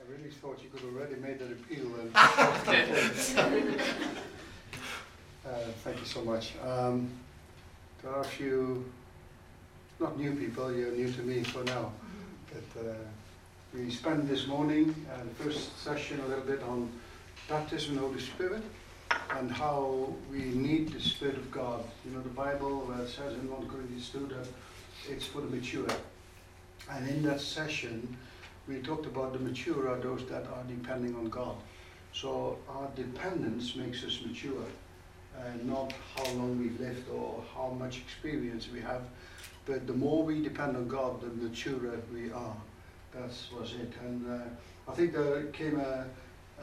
I really thought you could already made that appeal. And uh, thank you so much. Um, there are a few, not new people, you're new to me for now. But uh, we spent this morning, uh, the first session, a little bit on baptism the Holy Spirit and how we need the Spirit of God. You know, the Bible uh, says in 1 Corinthians 2 that it's for the mature. And in that session, we talked about the mature are those that are depending on God. So our dependence makes us mature, uh, not how long we've lived or how much experience we have, but the more we depend on God, the maturer we are. That was it. And uh, I think there came a,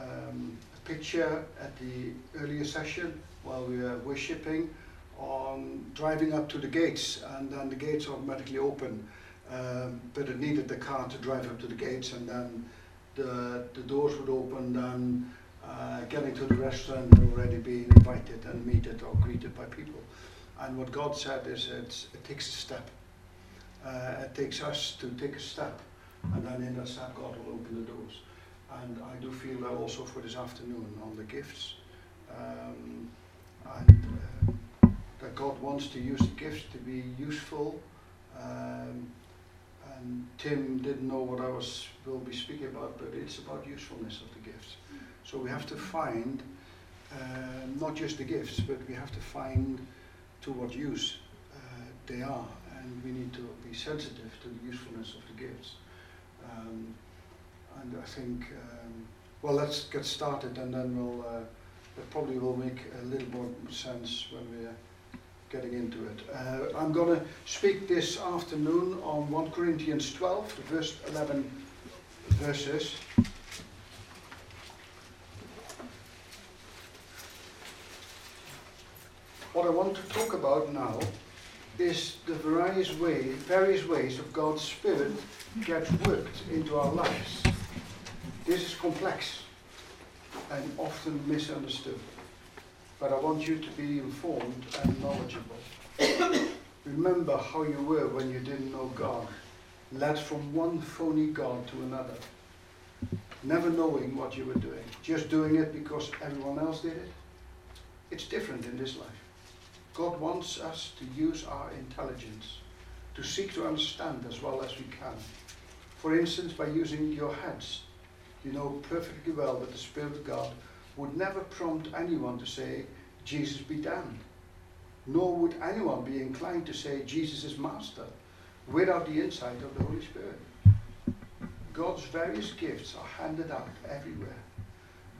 um, a picture at the earlier session while we were worshipping on driving up to the gates, and then the gates automatically open um, but it needed the car to drive up to the gates and then the, the doors would open and uh, getting to the restaurant already being invited and meted or greeted by people. And what God said is it takes a step. Uh, it takes us to take a step and then in that step God will open the doors. And I do feel that also for this afternoon on the gifts. Um, and uh, that God wants to use the gifts to be useful um, and Tim didn't know what I was will be speaking about, but it's about usefulness of the gifts. So we have to find uh, not just the gifts, but we have to find to what use uh, they are, and we need to be sensitive to the usefulness of the gifts. Um, and I think, um, well, let's get started, and then we'll. Uh, probably will make a little more sense when we're getting into it. Uh, I'm going to speak this afternoon on 1 Corinthians 12, the first 11 verses. What I want to talk about now is the various ways, various ways of God's Spirit gets worked into our lives. This is complex and often misunderstood but I want you to be informed and knowledgeable. Remember how you were when you didn't know God, led from one phony God to another, never knowing what you were doing, just doing it because everyone else did it. It's different in this life. God wants us to use our intelligence, to seek to understand as well as we can. For instance, by using your heads. You know perfectly well that the Spirit of God would never prompt anyone to say, Jesus be damned. Nor would anyone be inclined to say, Jesus is master, without the insight of the Holy Spirit. God's various gifts are handed out everywhere,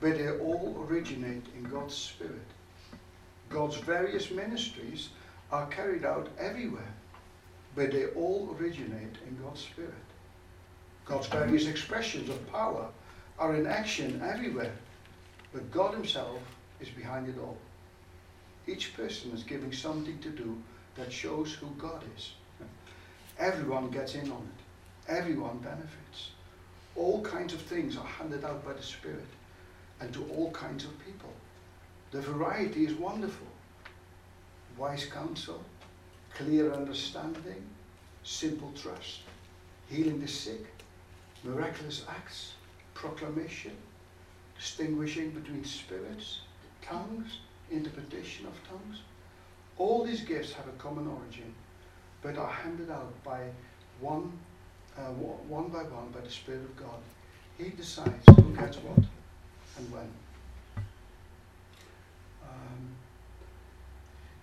but they all originate in God's Spirit. God's various ministries are carried out everywhere, but they all originate in God's Spirit. God's various expressions of power are in action everywhere, but God Himself is behind it all. Each person is giving something to do that shows who God is. Everyone gets in on it. Everyone benefits. All kinds of things are handed out by the Spirit and to all kinds of people. The variety is wonderful. Wise counsel, clear understanding, simple trust, healing the sick, miraculous acts, proclamation, distinguishing between spirits, tongues, interpretation of tongues. All these gifts have a common origin, but are handed out by one, uh, one by one by the Spirit of God. He decides who gets what and when. Um,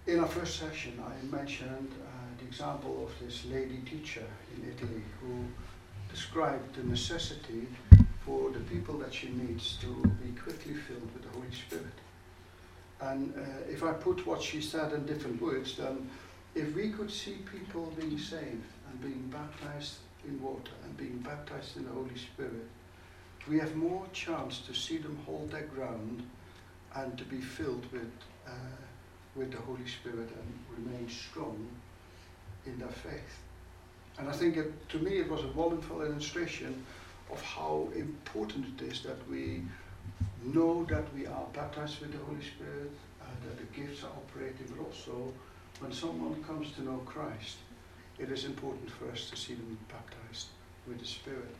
in our first session, I mentioned uh, the example of this lady teacher in Italy who described the necessity for the people that she meets to be quickly filled with the Holy Spirit. And uh, if I put what she said in different words, then if we could see people being saved and being baptized in water and being baptized in the Holy Spirit, we have more chance to see them hold their ground and to be filled with, uh, with the Holy Spirit and remain strong in their faith. And I think it, to me it was a wonderful illustration of how important it is that we know that we are baptized with the Holy Spirit, uh, that the gifts are operating, but also when someone comes to know Christ, it is important for us to see them baptized with the Spirit.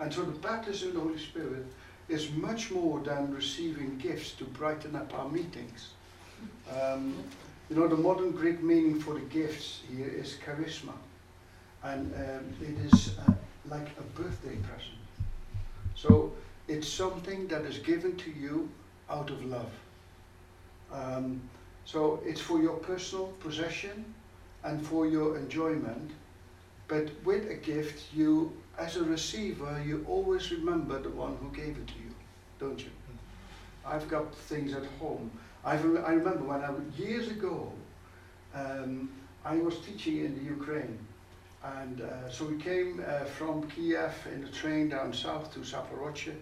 And so the baptism in the Holy Spirit is much more than receiving gifts to brighten up our meetings. Um, you know, the modern Greek meaning for the gifts here is charisma. And um, it is uh, like a birthday present. So it's something that is given to you out of love. Um, so it's for your personal possession and for your enjoyment. But with a gift, you, as a receiver, you always remember the one who gave it to you, don't you? I've got things at home. I've, I remember when I years ago, um, I was teaching in the Ukraine, and uh, so we came uh, from Kiev in a train down south to Zaporozhye,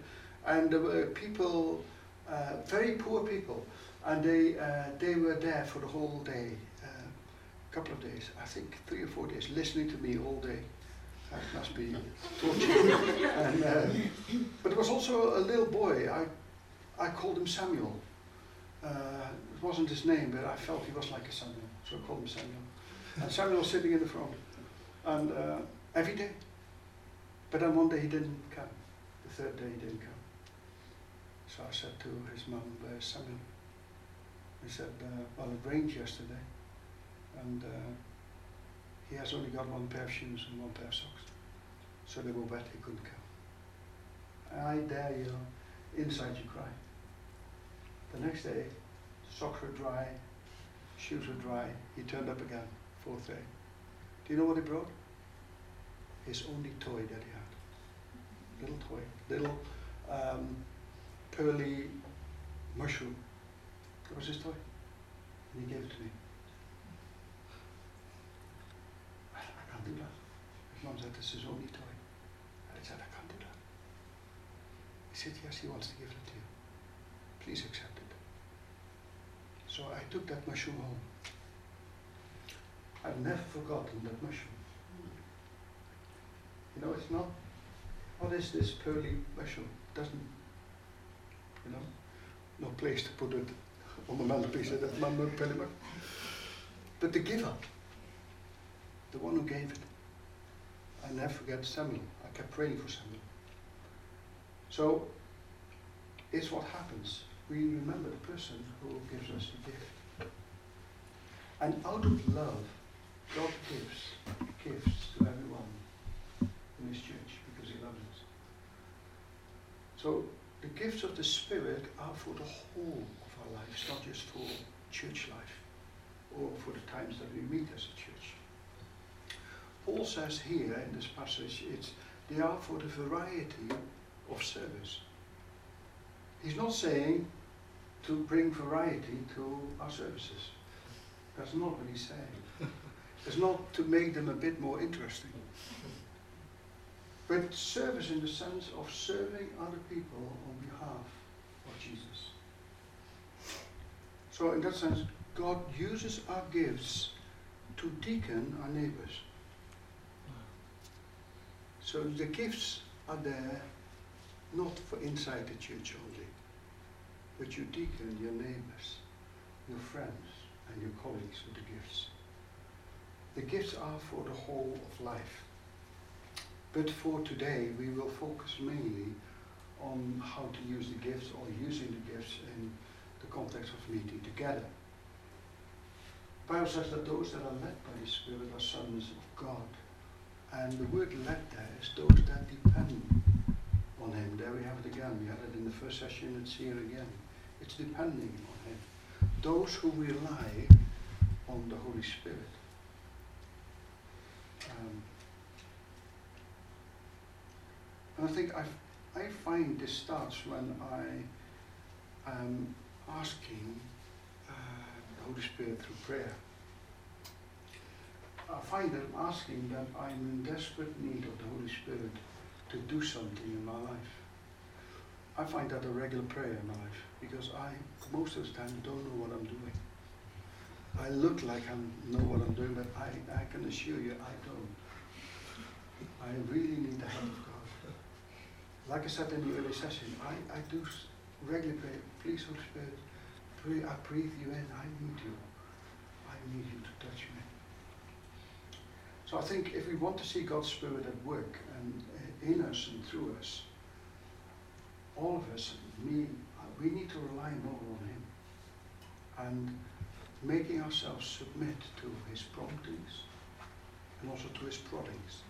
and there were people, uh, very poor people, and they uh, they were there for the whole day, a uh, couple of days, I think three or four days, listening to me all day. That must be torture. and, uh, but there was also a little boy. I I called him Samuel. it wasn't his name, but I felt he was like a Samuel, so I called him Samuel. And Samuel was sitting in the front, and every day. But then one day he didn't come. The third day he didn't come. So I said to his mum, uh, Samuel, he said, uh, well, it rained yesterday, and uh, he has only got one pair of shoes and one pair of socks. So they were wet, he couldn't come. I dare you, inside you cry. The next day, socks were dry, shoes were dry, he turned up again, fourth day. Do you know what he brought? His only toy that he had. Little toy, little um, pearly mushroom. That was his toy. And he gave it to me. I, I can't do that. His mom said, this is his only toy. And I said, I can't do that. He said, yes, he wants to give it to you. Please accept it. So I took that mushroom home. I've never forgotten that mushroom. You know, it's not, what is this pearly mushroom? Doesn't you know, no place to put it on the mantelpiece. That's my pretty much. But the giver, the one who gave it, I never forget Samuel. I kept praying for Samuel. So it's what happens. We remember the person who gives us the gift. And out of love, God gives gifts to everyone in His church because He loves us. So the gifts of the Spirit are for the whole of our lives, not just for church life or for the times that we meet as a church. Paul says here in this passage, it's, they are for the variety of service. He's not saying to bring variety to our services. That's not what he's saying. It's not to make them a bit more interesting but service in the sense of serving other people on behalf of Jesus. So, in that sense, God uses our gifts to deacon our neighbors. So, the gifts are there not for inside the church only, but you deacon your neighbors, your friends, and your colleagues with the gifts. The gifts are for the whole of life. But for today, we will focus mainly on how to use the gifts or using the gifts in the context of meeting together. The Bible says that those that are led by the Spirit are sons of God. And the word led there is those that depend on Him. There we have it again. We had it in the first session, it's here again. It's depending on Him. Those who rely on the Holy Spirit. Um, and I think I, I find this starts when I am asking uh, the Holy Spirit through prayer. I find that I'm asking that I'm in desperate need of the Holy Spirit to do something in my life. I find that a regular prayer in my life because I, most of the time, don't know what I'm doing. I look like I know what I'm doing, but I, I can assure you I don't. I really need the help of God like I said in the early session, I, I do regularly pray, please Holy Spirit, pray, I breathe you in, I need you. I need you to touch me. So I think if we want to see God's Spirit at work, and uh, in us and through us, all of us, me, uh, we need to rely more on Him and making ourselves submit to His promptings and also to His proddings.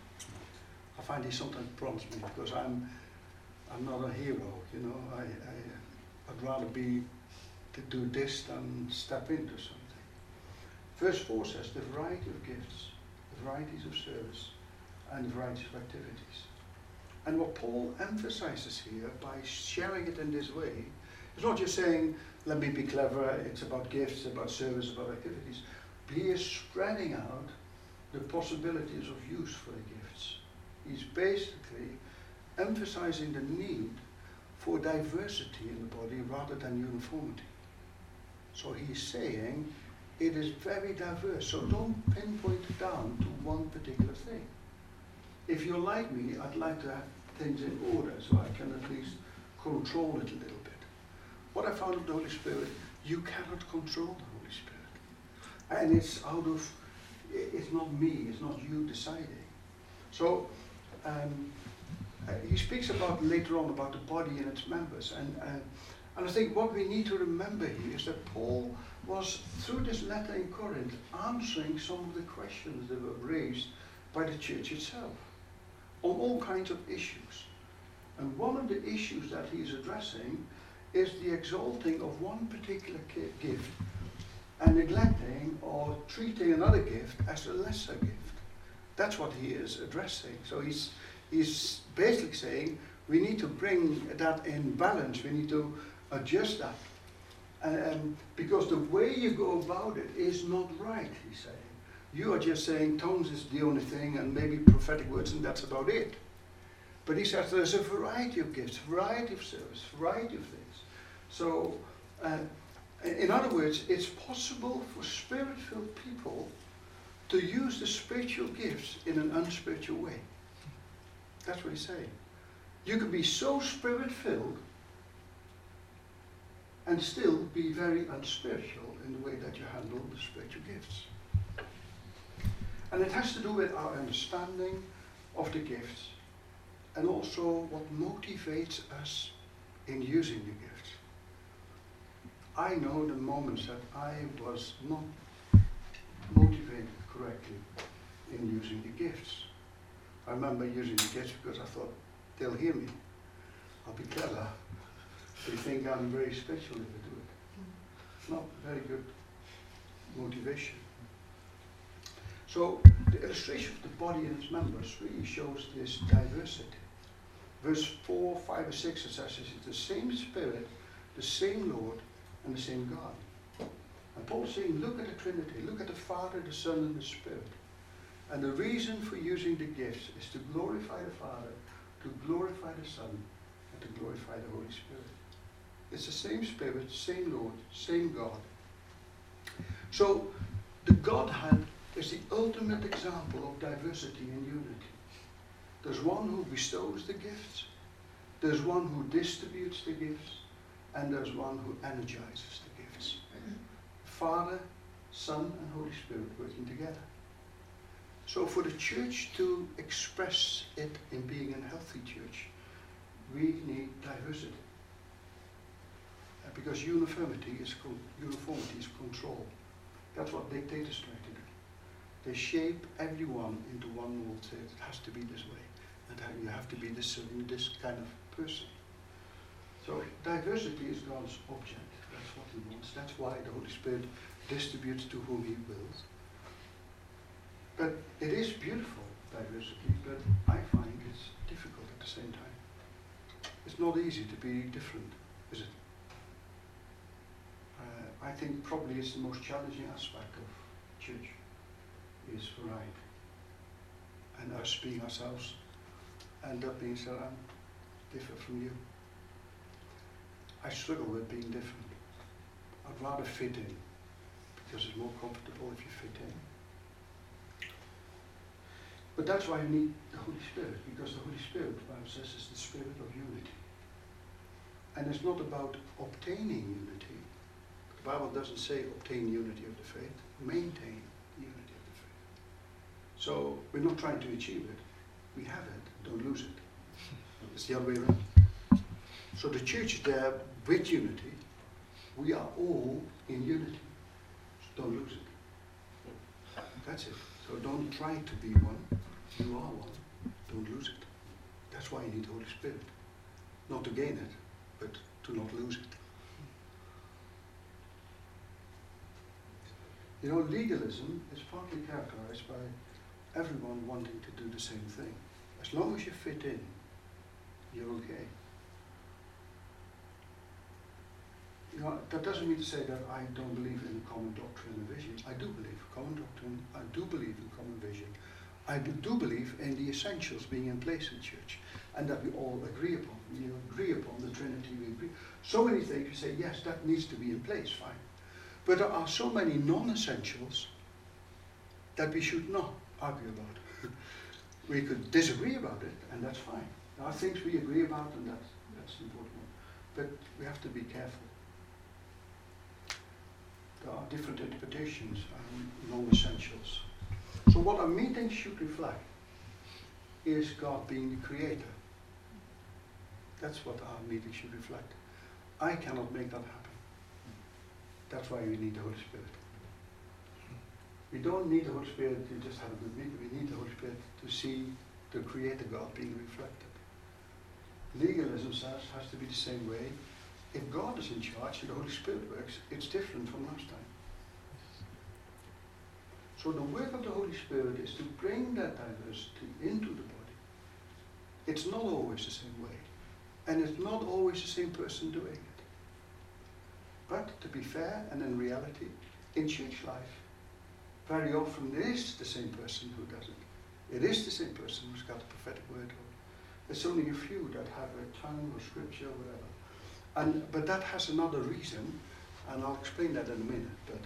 I find He sometimes prompts me because I'm I'm not a hero, you know. I, I I'd rather be to do this than step into something. Verse 4 says the variety of gifts, the varieties of service, and the varieties of activities. And what Paul emphasizes here by sharing it in this way is not just saying, let me be clever, it's about gifts, about service, about activities. He is spreading out the possibilities of use for the gifts. He's basically emphasizing the need for diversity in the body rather than uniformity. So he's saying it is very diverse. So don't pinpoint it down to one particular thing. If you're like me, I'd like to have things in order so I can at least control it a little bit. What I found with the Holy Spirit, you cannot control the Holy Spirit. And it's out of, it's not me, it's not you deciding. So, um, uh, he speaks about later on about the body and its members. And, uh, and I think what we need to remember here is that Paul was, through this letter in Corinth, answering some of the questions that were raised by the church itself on all kinds of issues. And one of the issues that he's addressing is the exalting of one particular gift and neglecting or treating another gift as a lesser gift. That's what he is addressing. So he's, he's basically saying we need to bring that in balance, we need to adjust that. Um, because the way you go about it is not right, he's saying. You are just saying tongues is the only thing and maybe prophetic words and that's about it. But he says there's a variety of gifts, variety of service, variety of things. So, uh, in other words, it's possible for spirit-filled people to use the spiritual gifts in an unspiritual way. That's what he's saying. You can be so spirit-filled and still be very unspiritual in the way that you handle the spiritual gifts. And it has to do with our understanding of the gifts and also what motivates us in using the gifts. I know the moments that I was not motivated correctly in using the gifts. I remember using the gifts because I thought, they'll hear me. I'll be clever. They think I'm very special if I do it. Not very good motivation. So the illustration of the body and its members really shows this diversity. Verse 4, 5, and 6 it says it's the same Spirit, the same Lord, and the same God. And Paul's saying, look at the Trinity, look at the Father, the Son, and the Spirit. And the reason for using the gifts is to glorify the Father, to glorify the Son, and to glorify the Holy Spirit. It's the same Spirit, same Lord, same God. So the Godhead is the ultimate example of diversity and unity. There's one who bestows the gifts, there's one who distributes the gifts, and there's one who energizes the gifts. Mm-hmm. Father, Son, and Holy Spirit working together. So for the church to express it in being a healthy church, we need diversity. Uh, because uniformity is uniformity is control. That's what dictators try to do. They shape everyone into one mold. Say it has to be this way, and you have to be this this kind of person. So diversity is God's object. That's what He wants. That's why the Holy Spirit distributes to whom He wills. But it is beautiful diversity, but I find it's difficult at the same time. It's not easy to be different, is it? Uh, I think probably it's the most challenging aspect of church is right. And us being ourselves, and that being said, I'm different from you. I struggle with being different. I'd rather fit in, because it's more comfortable if you fit in. But that's why you need the Holy Spirit, because the Holy Spirit, the Bible says, is the spirit of unity. And it's not about obtaining unity. The Bible doesn't say obtain unity of the faith, maintain unity of the faith. so we're not trying to achieve it. We have it, don't lose it. It's the other way around. So the church is there with unity. We are all in unity. So don't lose it. That's it. So don't try to be one. You are one. Don't lose it. That's why you need the Holy Spirit. Not to gain it, but to not lose it. You know, legalism is partly characterized by everyone wanting to do the same thing. As long as you fit in, you're okay. You know, that doesn't mean to say that I don't believe in a common doctrine and vision. I do believe common doctrine. I do believe in common vision. I do believe in the essentials being in place in church, and that we all agree upon. You agree upon the Trinity. We agree. So many things you say yes, that needs to be in place. Fine, but there are so many non-essentials that we should not argue about. we could disagree about it, and that's fine. There are things we agree about, and that's that's important. But we have to be careful there are different interpretations and non-essentials. So what a meeting should reflect is God being the creator. That's what our meeting should reflect. I cannot make that happen. That's why we need the Holy Spirit. We don't need the Holy Spirit to just have a good meeting. We need the Holy Spirit to see the Creator God being reflected. Legalism says has to be the same way if God is in charge and the Holy Spirit works, it's different from last time. So the work of the Holy Spirit is to bring that diversity into the body. It's not always the same way. And it's not always the same person doing it. But to be fair and in reality, in church life, very often it is the same person who does it. It is the same person who's got the prophetic word. There's only a few that have a tongue or scripture or whatever. And, but that has another reason, and I'll explain that in a minute. But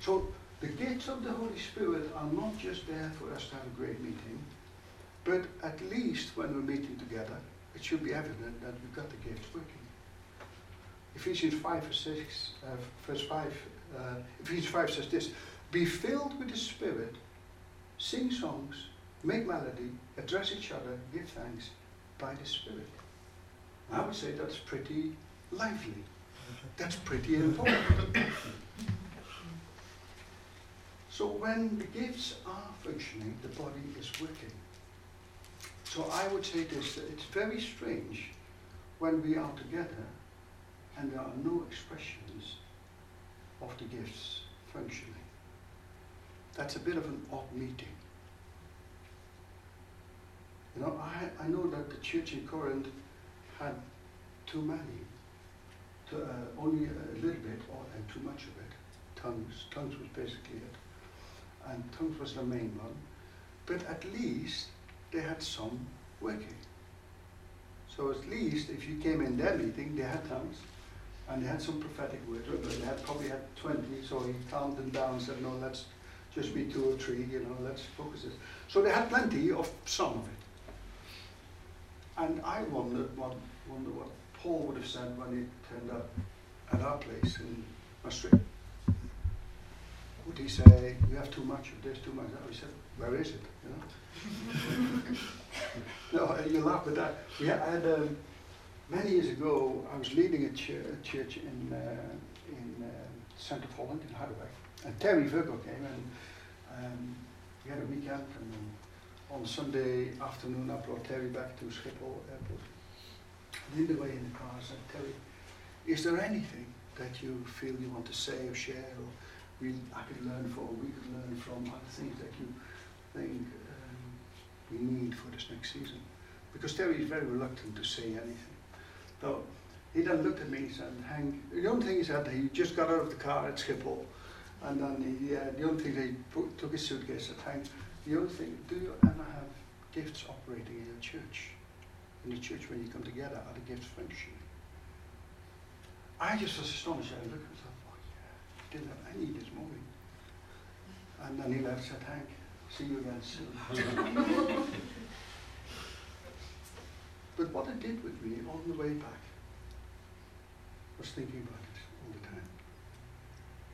So the gifts of the Holy Spirit are not just there for us to have a great meeting, but at least when we're meeting together, it should be evident that we've got the gifts working. Ephesians 5 verse 6, uh, verse 5, uh, Ephesians 5 says this, Be filled with the Spirit, sing songs, make melody, address each other, give thanks by the Spirit. I would say that's pretty lively. That's pretty important. so when the gifts are functioning, the body is working. So I would say this, that it's very strange when we are together and there are no expressions of the gifts functioning. That's a bit of an odd meeting. You know, I, I know that the church in Corinth had too many, to, uh, only a little bit or, and too much of it. Tongues, tongues was basically it. And tongues was the main one. But at least they had some working. So at least if you came in their meeting, they had tongues and they had some prophetic words. They had probably had 20, so he calmed them down and said, no, let's just be two or three, you know, let's focus this. So they had plenty of some of it. And I wondered what, wonder what Paul would have said when he turned up at our place in Maastricht. Would he say, "We have too much of this, too much of that? He said, where is it? You know? no, you laugh at that. Had, I had um, many years ago, I was leading a, ch a church in, uh, in uh, Centre Holland, in Harderwijk. And Terry Virgo came and um, we had a weekend and on Sunday afternoon, I brought Terry back to Schiphol Airport. And in the way in the car, I said, Terry, is there anything that you feel you want to say or share, or we, I could learn from, or we could learn from, other things that you think um, we need for this next season? Because Terry is very reluctant to say anything. So he then looked at me and said, Hank, the only thing he said, he just got out of the car at Schiphol, and then he, uh, the only thing he put, took his suitcase and said, Hank, the other thing, do you ever have gifts operating in your church? In the church when you come together, are the gifts functioning? I just was astonished. I looked and thought, oh yeah, didn't have any this morning. And then he left said, Hank, see you again soon. but what it did with me on the way back was thinking about it all the time.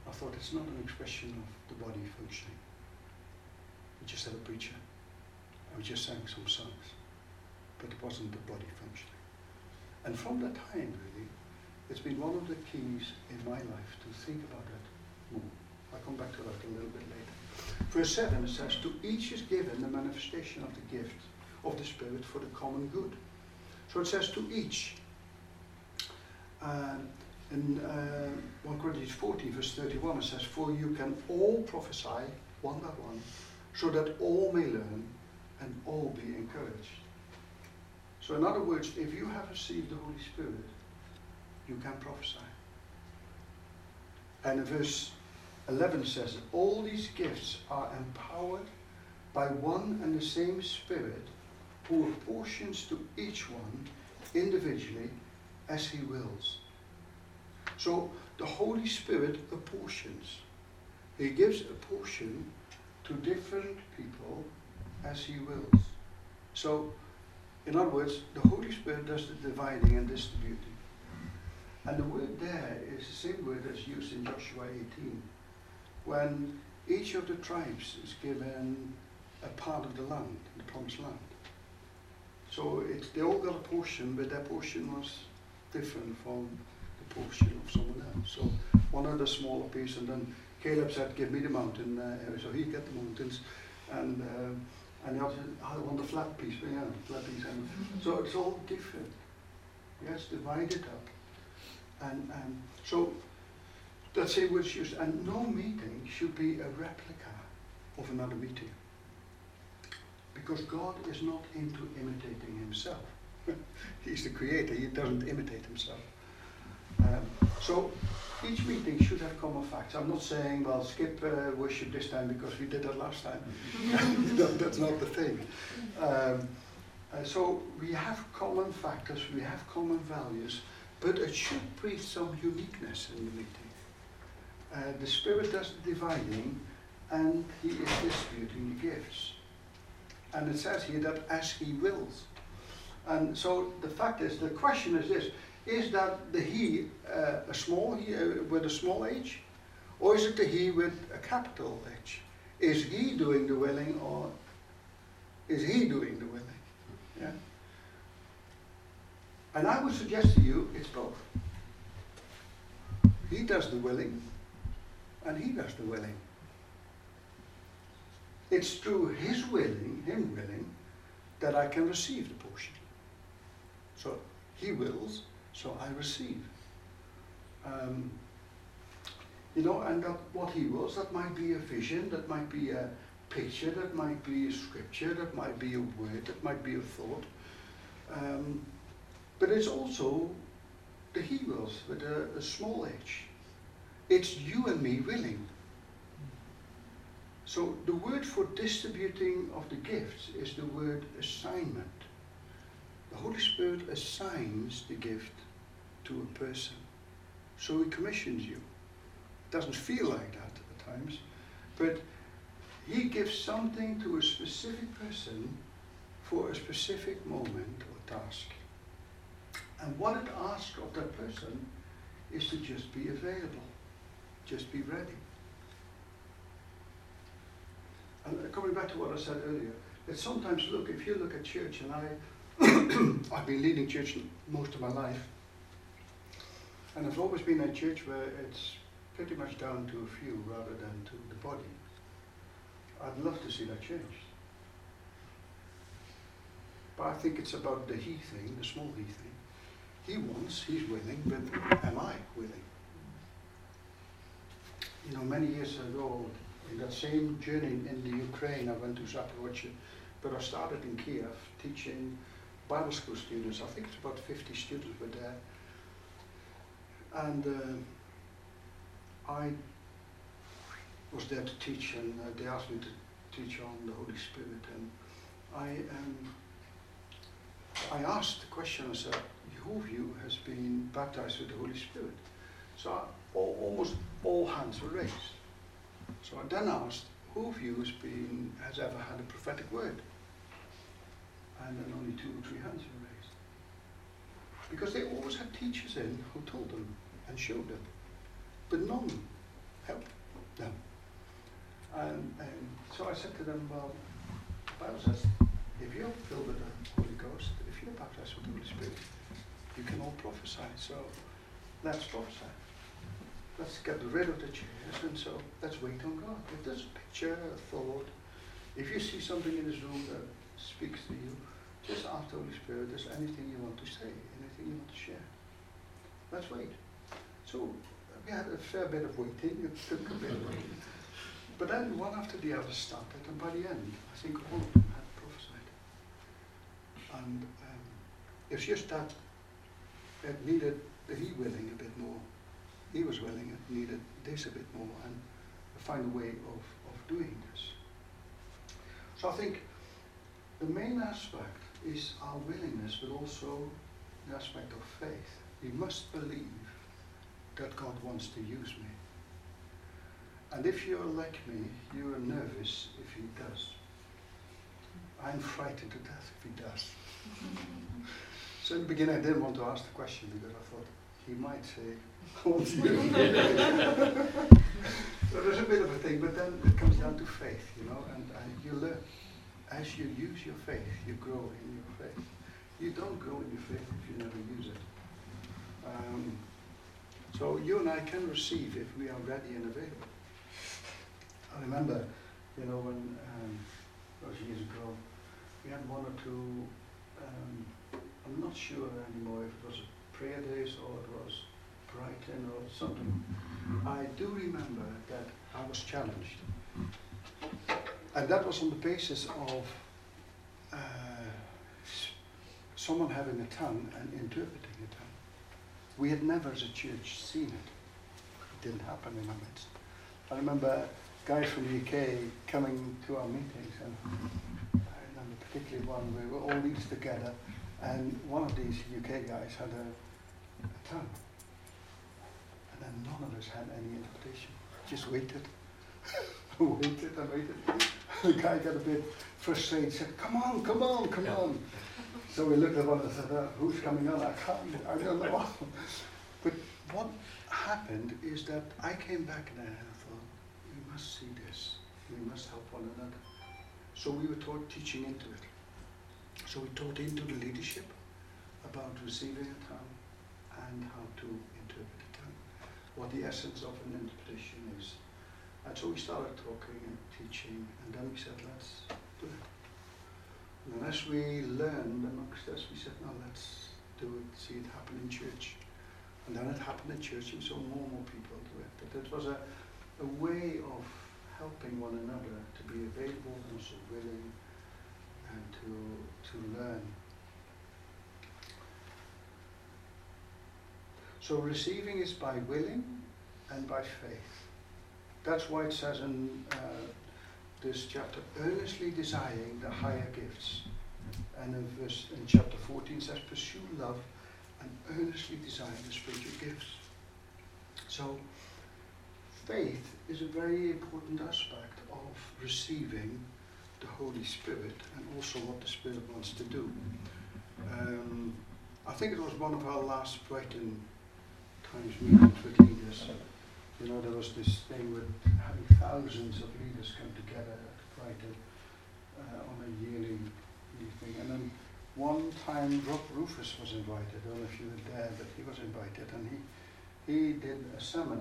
I thought it's not an expression of the body functioning. We just had a preacher. And we just sang some songs. but it wasn't the body functioning. And from that time, really, it's been one of the keys in my life to think about that more. I'll come back to that a little bit later. Verse 7 it says, To each is given the manifestation of the gift of the Spirit for the common good. So it says to each. Um, in uh, 1 Corinthians 14, verse 31, it says, For you can all prophesy one by one, so that all may learn and all be encouraged. So, in other words, if you have received the Holy Spirit, you can prophesy. And verse 11 says, All these gifts are empowered by one and the same Spirit who apportions to each one individually as he wills. So the Holy Spirit apportions. He gives a portion to different people as he wills. So, in other words, the Holy Spirit does the dividing and distributing. And the word there is the same word that's used in Joshua 18, when each of the tribes is given a part of the land, the promised land. So it's, they all got a portion, but their portion was different from the portion of someone else. So one had a smaller piece, and then Caleb said, "Give me the mountain." Uh, so he get the mountains, and uh, and the other said, "I want the flat piece." Yeah, flat piece. And so it's all different. Yes, divided up, and and so that's it was used. And no meeting should be a replica of another meeting. Because God is not into imitating himself. He's the creator, he doesn't imitate himself. Um, so each meeting should have common facts. I'm not saying, well, skip uh, worship this time because we did that last time. that's not the thing. Um, uh, so we have common factors, we have common values, but it should breathe some uniqueness in the meeting. Uh, the Spirit does the dividing and He is distributing the gifts. And it says here that as he wills. And so the fact is, the question is this is that the he uh, a small he uh, with a small h? Or is it the he with a capital H? Is he doing the willing or is he doing the willing? Yeah? And I would suggest to you it's both. He does the willing and he does the willing. It's through His willing, Him willing, that I can receive the portion. So He wills, so I receive. Um, you know, and that what He wills, that might be a vision, that might be a picture, that might be a scripture, that might be a word, that might be a thought. Um, but it's also the He wills with a, a small h. It's you and me willing. So the word for distributing of the gifts is the word assignment. The Holy Spirit assigns the gift to a person. So he commissions you. It doesn't feel like that at times, but he gives something to a specific person for a specific moment or task. And what it asks of that person is to just be available, just be ready. And uh, coming back to what I said earlier, that sometimes look, if you look at church, and I, I've been leading church most of my life, and I've always been a church where it's pretty much down to a few rather than to the body. I'd love to see that changed. But I think it's about the he thing, the small he thing. He wants, he's willing, but am I willing? You know, many years ago, in that same journey in the Ukraine, I went to Zaporozhye, but I started in Kiev teaching Bible school students. I think it's about 50 students were there. And uh, I was there to teach, and uh, they asked me to teach on the Holy Spirit. And I, um, I asked the question, I said, who of you has been baptized with the Holy Spirit? So I, all, almost all hands were raised. So I then asked, who of you has, been, has ever had a prophetic word? And then only two or three hands were raised. Because they always had teachers in who told them and showed them. But none helped them. And, and so I said to them, well, the Bible says if you're filled with the Holy Ghost, if you're baptized with the Holy Spirit, you can all prophesy. So let's prophesy. Let's get rid of the chairs and so let's wait on God. If there's a picture, a thought, if you see something in this room that speaks to you, just ask the Holy Spirit, there's anything you want to say, anything you want to share. Let's wait. So we had a fair bit of waiting. It took a bit of waiting. But then one after the other started, and by the end, I think all of them had prophesied. And um, it's just that it needed he willing a bit more. He was willing, it needed this a bit more, and find a way of, of doing this. So I think the main aspect is our willingness, but also the aspect of faith. We must believe that God wants to use me. And if you're like me, you are nervous if he does. I'm frightened to death if he does. so in the beginning I didn't want to ask the question because I thought he might say, want to so there's a bit of a thing, but then it comes down to faith, you know, and, and you learn. As you use your faith, you grow in your faith. You don't grow in your faith if you never use it. Um, so you and I can receive if we are ready and available. I remember, you know, when um, those years ago, we had one or two, um, I'm not sure anymore if it was prayer days or it was Brighton or something. I do remember that I was challenged. And that was on the basis of uh, someone having a tongue and interpreting a tongue. We had never as a church seen it. It didn't happen in our midst. I remember guys from the UK coming to our meetings, and I remember particularly one where we were all leaders together, and one of these UK guys had a, a tongue. And then none of us had any interpretation. Just waited. waited and waited. the guy got a bit frustrated, and said, Come on, come on, come yeah. on. So we looked at one and said, uh, Who's coming on? I can't, I don't know. but what happened is that I came back and I thought, we must see this. We must help one another. So we were taught teaching into it. So we taught into the leadership about receiving a tongue and how to interpret a tongue, what the essence of an interpretation is. And so we started talking and teaching, and then we said, let's do it. And as we learned amongst us, we said, no, let's do it, see it happen in church. And then it happened in church, and so more and more people do it. That it was a, a way of helping one another to be available and also willing and to, to learn. So receiving is by willing and by faith. That's why it says in uh, this chapter, earnestly desiring the higher gifts. And in verse in chapter 14 says, pursue love and earnestly desire the spiritual gifts. So faith is a very important aspect of receiving the Holy Spirit and also what the Spirit wants to do. Um, I think it was one of our last Brighton Times meetings. You know, there was this thing with having thousands of leaders come together at Brighton uh, on a yearly meeting. And then one time Rob Rufus was invited. I don't know if you were there, but he was invited and he, he did a seminar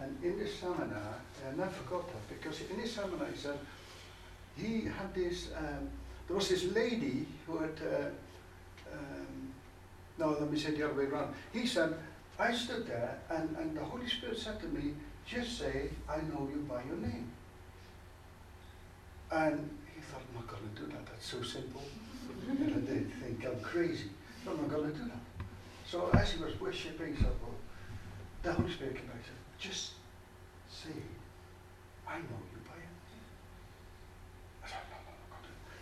and in this seminar, and I forgot that because in this seminar he said he had this. Um, there was this lady who had. Uh, um, no, let me say the other way around. He said, I stood there and, and the Holy Spirit said to me, just say, I know you by your name. And he thought, I'm not going to do that. That's so simple. and I did think I'm crazy. No, I'm not going to do that. So as he was worshipping, said, well, the Holy Spirit came back and said, just say, I know you by your name. I said,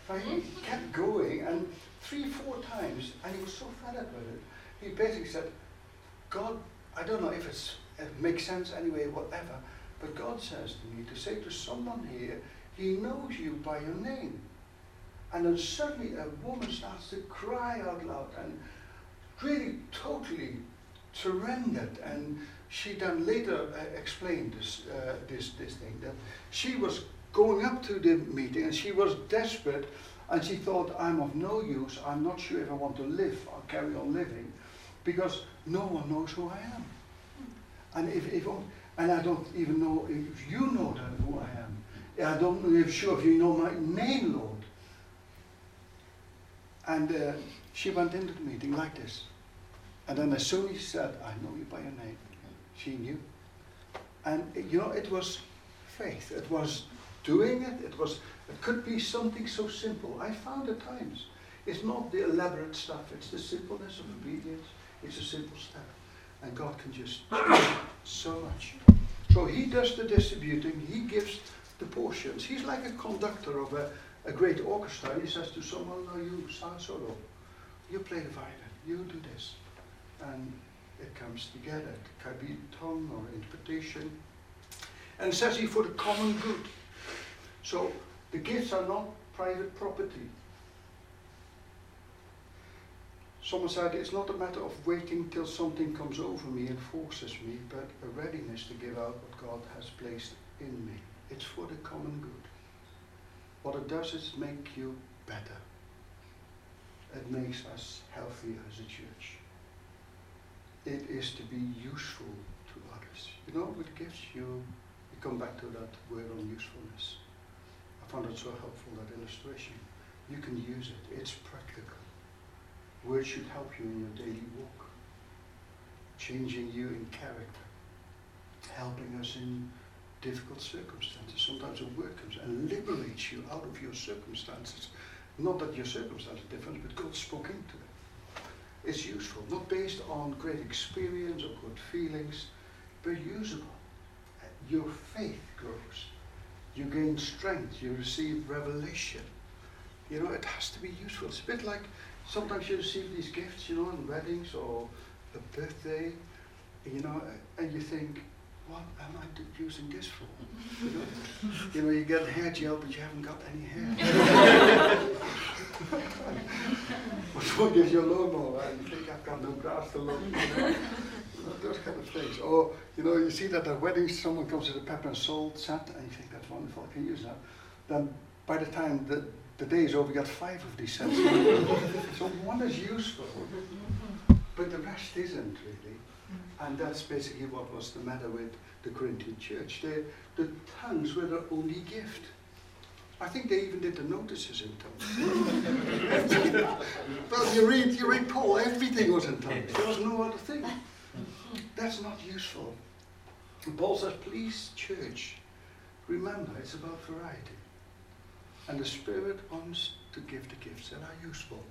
no, no, no, he kept going, and three, four times, and he was so fed up with it, he basically said, God, I don't know if it's, it makes sense anyway, whatever, but God says to me to say to someone here, he knows you by your name. And then suddenly a woman starts to cry out loud and really totally surrendered and she then later uh, explained this, uh, this, this thing that she was going up to the meeting and she was desperate And she thought, I'm of no use. I'm not sure if I want to live or carry on living because no one knows who I am. And if, if and I don't even know if you know that who I am. I don't know if sure if you know my name, Lord. And uh, she went into the meeting like this. And then as soon as she said, I know you by your name, she knew. And you know, it was faith. It was doing it. It was. It could be something so simple. I found at times it's not the elaborate stuff. It's the simpleness of obedience. It's a simple step, and God can just so much. So He does the distributing. He gives the portions. He's like a conductor of a, a great orchestra. And he says to someone, "Now you start solo. You play the violin. You do this," and it comes together. It can be tongue or interpretation. And says here for the common good. So the gifts are not private property. Someone said it's not a matter of waiting till something comes over me and forces me, but a readiness to give out what God has placed in me. It's for the common good. What it does is make you better. It makes us healthier as a church. It is to be useful to others. You know, with gifts, you come back to that word on usefulness. I found it so helpful, that illustration. You can use it. It's practical. Words should help you in your daily walk, changing you in character, helping us in difficult circumstances. Sometimes a word comes and liberates you out of your circumstances. Not that your circumstances are different, but God spoke into it. It's useful, not based on great experience or good feelings, but usable your faith grows. You gain strength. You receive revelation. You know, it has to be useful. It's a bit like sometimes you receive these gifts, you know, in weddings or a birthday, you know, and you think, what am I using this for? You know, you, know, you get hair gel, but you haven't got any hair. What gives you a lawnmower and you think I've got no grass to know? those kind of things. Or, you know, you see that at weddings, someone comes with a pepper and salt set, and you think, that's wonderful, I can use that. Then by the time the, the day is over, you got five of these sets. so one is useful, but the rest isn't really. And that's basically what was the matter with the Corinthian church. They, the tongues were their only gift. I think they even did the notices in tongues. well, you read, you read Paul, everything was in tongues. There was no other thing. That's not useful. And Paul says, please, church, remember it's about variety. And the Spirit wants to give the gifts that are useful.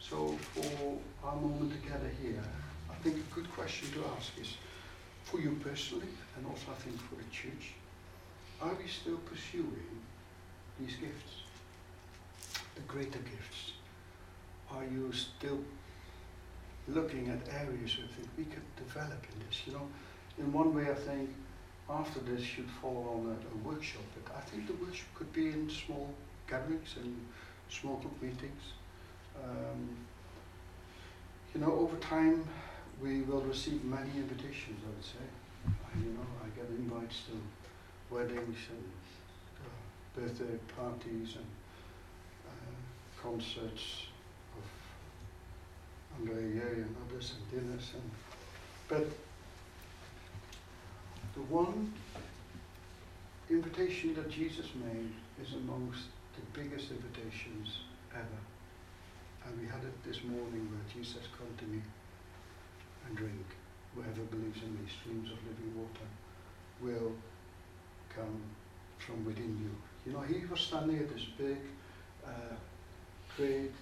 So for our moment together here, I think a good question to ask is, for you personally, and also I think for the church, are we still pursuing these gifts? The greater gifts? Are you still looking at areas I think we could develop in this. You know, in one way I think after this should follow on a, a workshop, but I think the workshop could be in small gatherings and small group meetings. Um, you know, over time we will receive many invitations, I would say. I, you know, I get invites to weddings and uh, birthday parties and uh, concerts Andre Ye and others and dinners. And, but the one invitation that Jesus made is amongst the biggest invitations ever. And we had it this morning where Jesus come to me and drink. Whoever believes in me, streams of living water will come from within you. You know, he was standing at this big, uh, great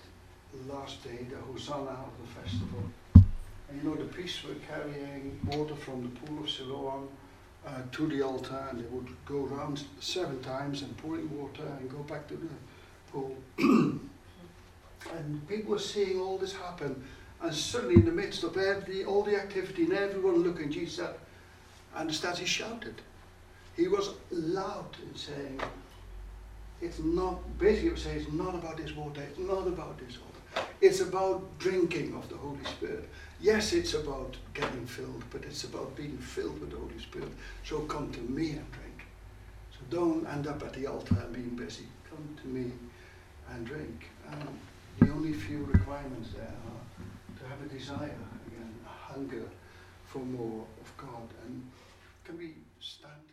last day, the Hosanna of the festival. And you know, the priests were carrying water from the pool of Siloam uh, to the altar, and they would go around seven times and pouring water and go back to the pool. and people were seeing all this happen. And suddenly, in the midst of every, all the activity and everyone looking, Jesus said, and statue shouted. He was loud in saying, it's not, basically, it's not about this water, it's not about this water. It's about drinking of the Holy Spirit. Yes, it's about getting filled, but it's about being filled with the Holy Spirit. So come to me and drink. So don't end up at the altar and being busy. come to me and drink. And the only few requirements there are to have a desire, again, a hunger for more of God. And can we stand